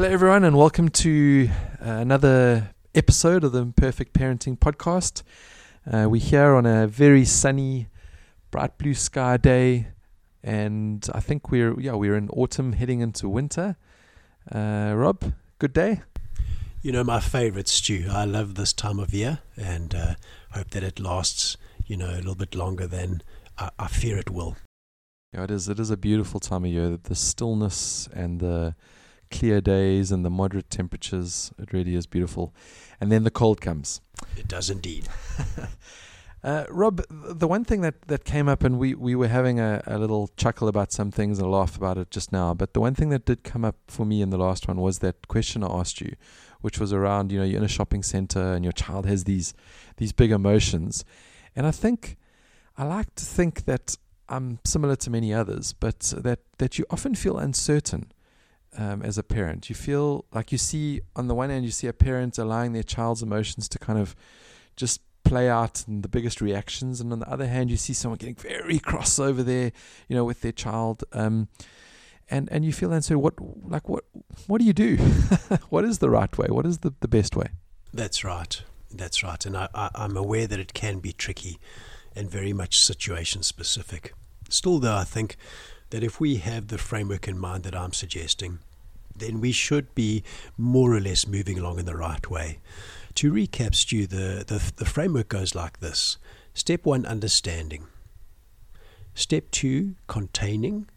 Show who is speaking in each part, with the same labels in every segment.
Speaker 1: Hello, everyone, and welcome to uh, another episode of the Imperfect Parenting Podcast. Uh, we're here on a very sunny, bright blue sky day, and I think we're yeah we're in autumn heading into winter. Uh, Rob, good day.
Speaker 2: You know my favourite Stu. I love this time of year, and uh, hope that it lasts. You know a little bit longer than I, I fear it will.
Speaker 1: Yeah, it is. It is a beautiful time of year. The stillness and the clear days and the moderate temperatures. It really is beautiful. And then the cold comes.
Speaker 2: It does indeed.
Speaker 1: uh, Rob, the one thing that, that came up, and we, we were having a, a little chuckle about some things and a laugh about it just now, but the one thing that did come up for me in the last one was that question I asked you, which was around, you know, you're in a shopping center and your child has these these big emotions. And I think I like to think that I'm similar to many others, but that, that you often feel uncertain um, as a parent. You feel like you see, on the one hand, you see a parent allowing their child's emotions to kind of just play out in the biggest reactions, and on the other hand, you see someone getting very cross over there, you know, with their child. Um, and, and you feel uncertain. What like what what do you do? what is the right way? What is the, the best way?
Speaker 2: That's right. That's right. And I, I, I'm aware that it can be tricky and very much situation specific. Still, though, I think that if we have the framework in mind that I'm suggesting, then we should be more or less moving along in the right way. To recap, Stu, the, the, the framework goes like this Step one, understanding. Step two, containing.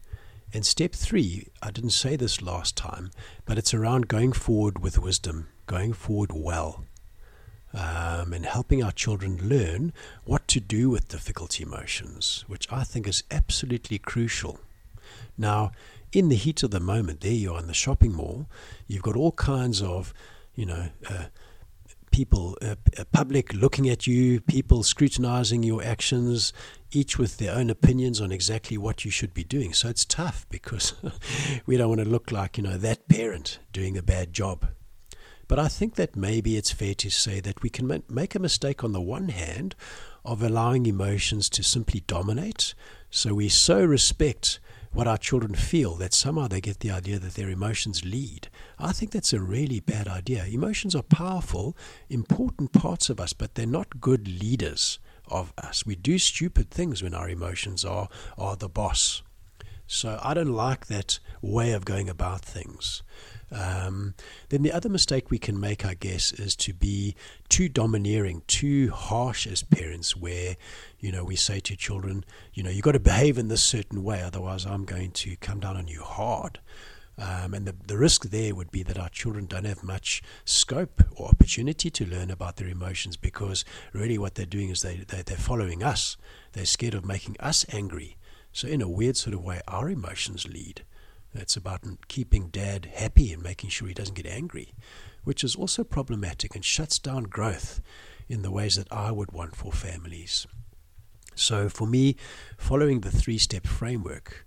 Speaker 2: And step three, I didn't say this last time, but it's around going forward with wisdom, going forward well um, and helping our children learn what to do with difficult emotions, which I think is absolutely crucial. Now, in the heat of the moment, there you are in the shopping mall, you've got all kinds of, you know, uh, people, uh, uh public looking at you, people scrutinizing your actions, each with their own opinions on exactly what you should be doing. So it's tough because we don't want to look like, you know, that parent doing a bad job. But I think that maybe it's fair to say that we can make a mistake on the one hand of allowing emotions to simply dominate. So we so respect what our children feel that somehow they get the idea that their emotions lead. I think that's a really bad idea. Emotions are powerful, important parts of us, but they're not good leaders of us. We do stupid things when our emotions are, are the boss. So I don't like that way of going about things. Um, then the other mistake we can make, I guess, is to be too domineering, too harsh as parents, where, you know, we say to children, you know, you've got to behave in this certain way, otherwise I'm going to come down on you hard. Um, and the, the risk there would be that our children don't have much scope or opportunity to learn about their emotions because really what they're doing is they, they, they're following us. They're scared of making us angry. So, in a weird sort of way, our emotions lead. It's about keeping dad happy and making sure he doesn't get angry, which is also problematic and shuts down growth in the ways that I would want for families. So, for me, following the three step framework,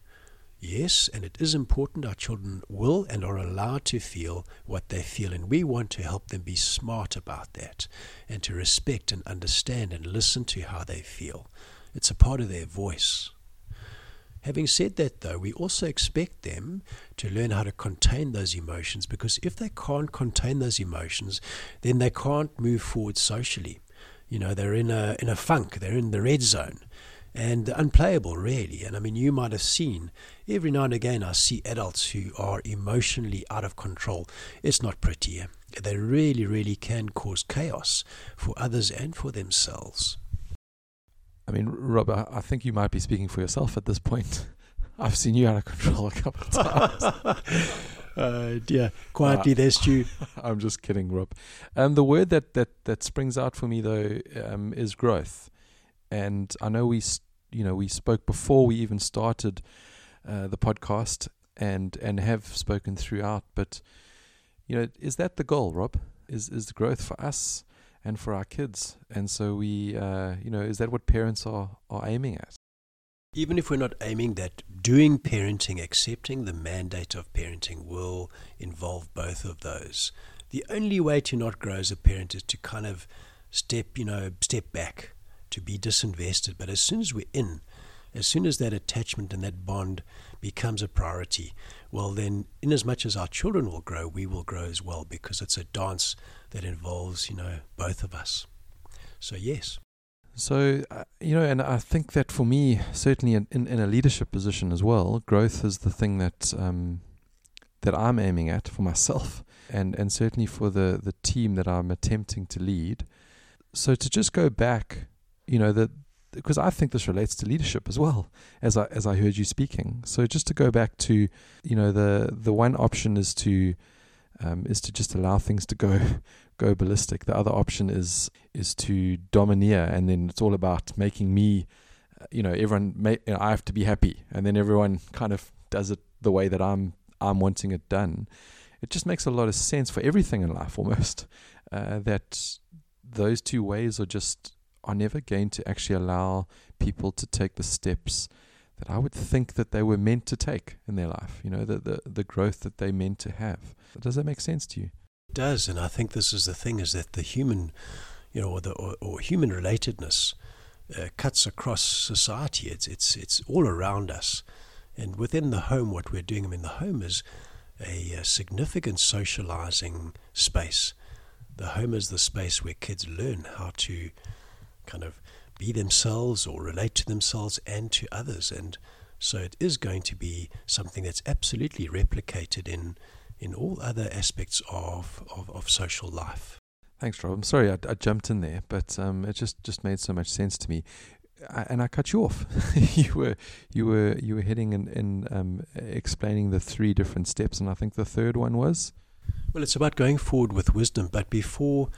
Speaker 2: yes, and it is important our children will and are allowed to feel what they feel, and we want to help them be smart about that and to respect and understand and listen to how they feel. It's a part of their voice. Having said that, though, we also expect them to learn how to contain those emotions because if they can't contain those emotions, then they can't move forward socially. You know, they're in a in a funk, they're in the red zone, and unplayable, really. And I mean, you might have seen every now and again I see adults who are emotionally out of control. It's not pretty. They really, really can cause chaos for others and for themselves.
Speaker 1: I mean, Rob, I think you might be speaking for yourself at this point. I've seen you out of control a couple of times.
Speaker 2: uh, dear, quietly uh, there, Stu.
Speaker 1: I'm just kidding, Rob. Um, the word that, that, that springs out for me though um, is growth, and I know we, you know, we spoke before we even started uh, the podcast, and and have spoken throughout. But you know, is that the goal, Rob? Is is the growth for us? And for our kids. And so we, uh, you know, is that what parents are, are aiming at?
Speaker 2: Even if we're not aiming that, doing parenting, accepting the mandate of parenting will involve both of those. The only way to not grow as a parent is to kind of step, you know, step back, to be disinvested. But as soon as we're in, As soon as that attachment and that bond becomes a priority, well, then, in as much as our children will grow, we will grow as well because it's a dance that involves, you know, both of us. So, yes.
Speaker 1: So, uh, you know, and I think that for me, certainly in, in, in, a leadership position as well, growth is the thing that um, that I'm aiming at for myself and, and certainly for the, the team that I'm attempting to lead. So to just go back, you know, that because I think this relates to leadership as well, as I as I heard you speaking. So just to go back to, you know, the the one option is to um, is to just allow things to go go ballistic. The other option is is to domineer, and then it's all about making me, you know, everyone. May, you know, I have to be happy, and then everyone kind of does it the way that I'm I'm wanting it done. It just makes a lot of sense for everything in life, almost. Uh, that those two ways are just are never going to actually allow people to take the steps that I would think that they were meant to take in their life. You know, the the, the growth that they meant to have. Does that make sense to you?
Speaker 2: It does, and I think this is the thing: is that the human, you know, or the or, or human relatedness uh, cuts across society. It's it's it's all around us, and within the home, what we're doing. I mean, the home is a, a significant socializing space. The home is the space where kids learn how to kind of be themselves or relate to themselves and to others. And so it is going to be something that's absolutely replicated in in all other aspects of, of, of social life.
Speaker 1: Thanks, Rob. I'm sorry I, I jumped in there, but um, it just, just made so much sense to me. I, and I cut you off. you were you were you were heading in, in um, explaining the three different steps, and I think the third one was.
Speaker 2: Well, it's about going forward with wisdom, but before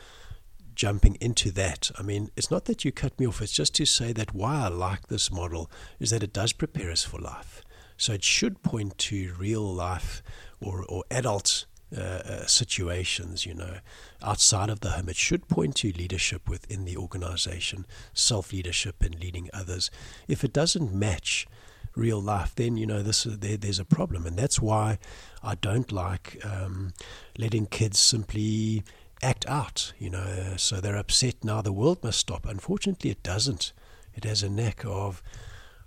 Speaker 2: jumping into that. I mean, it's not that you cut me off, it's just to say that why I like this model is that it does prepare us for life. So it should point to real life or, or adult uh, uh, situations, you know, outside of the home. It should point to leadership within the organization, self leadership and leading others. If it doesn't match, real life, then you know this there, there's a problem, and that's why I don't like um, letting kids simply act out, you know, so they're upset now the world must stop. Unfortunately, it doesn't. It has a knack of,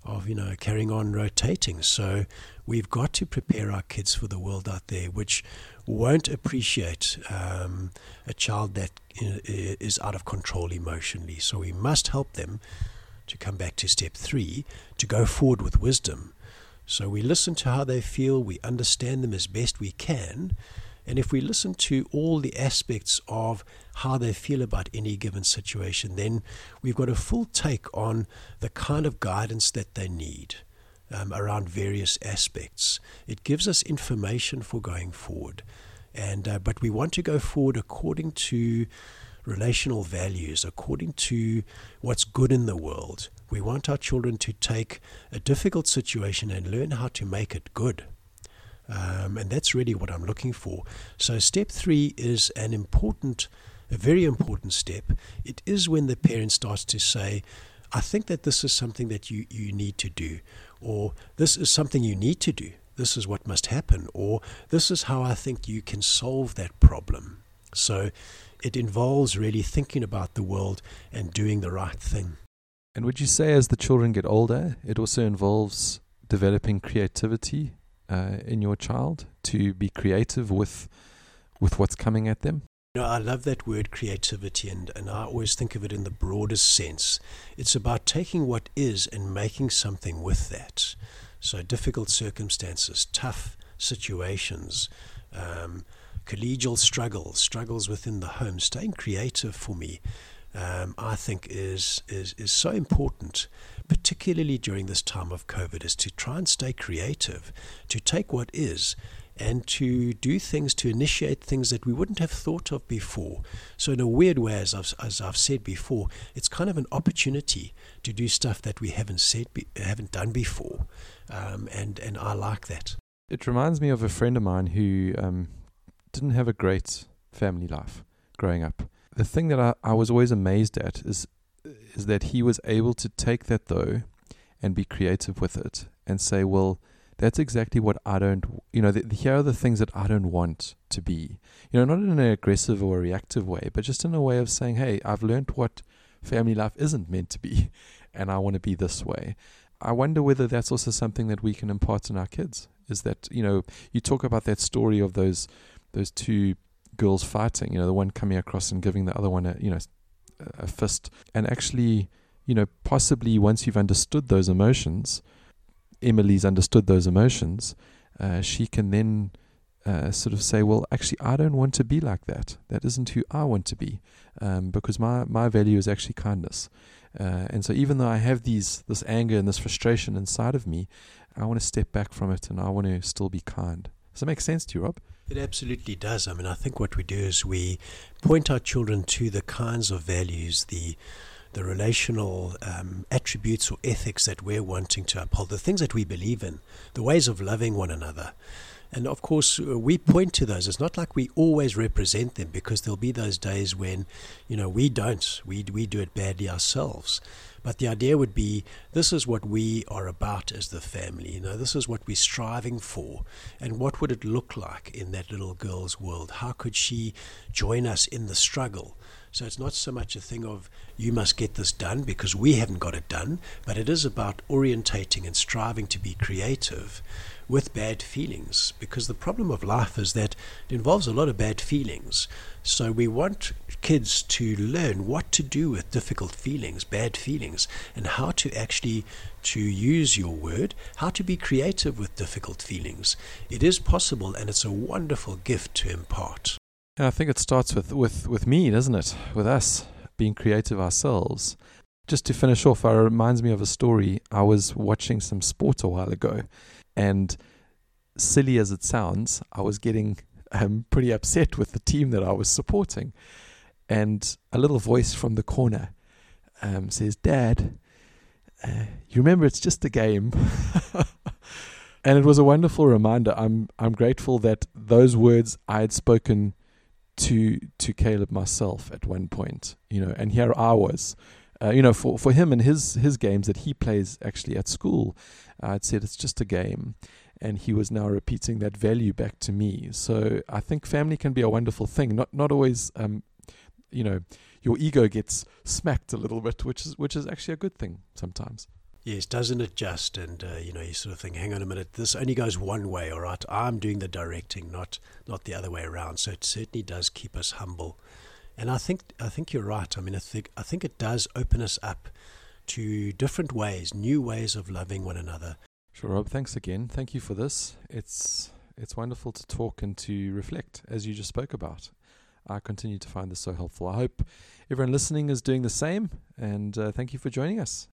Speaker 2: of you know, carrying on rotating. So we've got to prepare our kids for the world out there, which won't appreciate um, a child that is out of control emotionally. So we must help them to come back to step three, to go forward with wisdom. So we listen to how they feel, we understand them as best we can, and if we listen to all the aspects of how they feel about any given situation, then we've got a full take on the kind of guidance that they need um, around various aspects. It gives us information for going forward. And, uh, but we want to go forward according to relational values, according to what's good in the world. We want our children to take a difficult situation and learn how to make it good. Um, and that's really what I'm looking for. So, step three is an important, a very important step. It is when the parent starts to say, I think that this is something that you, you need to do, or this is something you need to do. This is what must happen, or this is how I think you can solve that problem. So, it involves really thinking about the world and doing the right thing.
Speaker 1: And would you say, as the children get older, it also involves developing creativity uh, in your child to be creative with with what's coming at them?
Speaker 2: You know, I love that word creativity, and, and I always think of it in the broadest sense. It's about taking what is and making something with that. So, difficult circumstances, tough situations, um, collegial struggles, struggles within the home, staying creative for me, um, I think, is, is, is so important particularly during this time of COVID, is to try and stay creative, to take what is and to do things, to initiate things that we wouldn't have thought of before. So, in a weird way, as I've, as I've said before, it's kind of an opportunity to do stuff that we haven't said, haven't done before, um, and and I like that.
Speaker 1: It reminds me of a friend of mine who um, didn't have a great family life growing up. The thing that I, I was always amazed at is is that he was able to take that though and be creative with it and say, well, that's exactly what I don't, you know, here are the things that I don't want to be. You know, not in an aggressive or reactive way, but just in a way of saying, hey, I've learned what family life isn't meant to be, and I want to be this way. I wonder whether that's also something that we can impart in our kids. Is that you know you talk about that story of those those two girls fighting. You know, the one coming across and giving the other one a you know a fist, and actually you know possibly once you've understood those emotions, Emily's understood those emotions, uh, she can then. Uh, sort of say, well, actually, I don't want to be like that. That isn't who I want to be, um, because my my value is actually kindness. Uh, and so, even though I have these this anger and this frustration inside of me, I want to step back from it and I want to still be kind. Does that make sense to you, Rob?
Speaker 2: It absolutely does. I mean, I think what we do is we point our children to the kinds of values, the the relational um, attributes or ethics that we're wanting to uphold, the things that we believe in, the ways of loving one another. And of course, uh, we point to those. It's not like we always represent them because there'll be those days when, you know, we don't. We, we do it badly ourselves. But the idea would be this is what we are about as the family. You know, this is what we're striving for. And what would it look like in that little girl's world? How could she join us in the struggle? So it's not so much a thing of you must get this done because we haven't got it done, but it is about orientating and striving to be creative with bad feelings because the problem of life is that it involves a lot of bad feelings. So we want kids to learn what to do with difficult feelings, bad feelings, and how to actually to use your word, how to be creative with difficult feelings. It is possible and it's a wonderful gift to impart.
Speaker 1: And I think it starts with, with, with me, doesn't it? With us being creative ourselves. Just to finish off, it reminds me of a story. I was watching some sport a while ago and silly as it sounds, I was getting um, pretty upset with the team that I was supporting. And a little voice from the corner um, says, Dad, uh, you remember it's just a game. and it was a wonderful reminder. I'm I'm grateful that those words I had spoken to to Caleb myself at one point, you know, and here I was, uh, you know, for, for him and his his games that he plays actually at school, I'd said it's just a game. And he was now repeating that value back to me. So I think family can be a wonderful thing. Not not always, um, you know, your ego gets smacked a little bit, which is which is actually a good thing sometimes.
Speaker 2: Yes, doesn't it just? And uh, you know, you sort of think, hang on a minute, this only goes one way. All right, I'm doing the directing, not not the other way around. So it certainly does keep us humble. And I think I think you're right. I mean, I think I think it does open us up to different ways, new ways of loving one another.
Speaker 1: Sure, Rob. Thanks again. Thank you for this. It's it's wonderful to talk and to reflect, as you just spoke about. I continue to find this so helpful. I hope everyone listening is doing the same, and uh, thank you for joining us.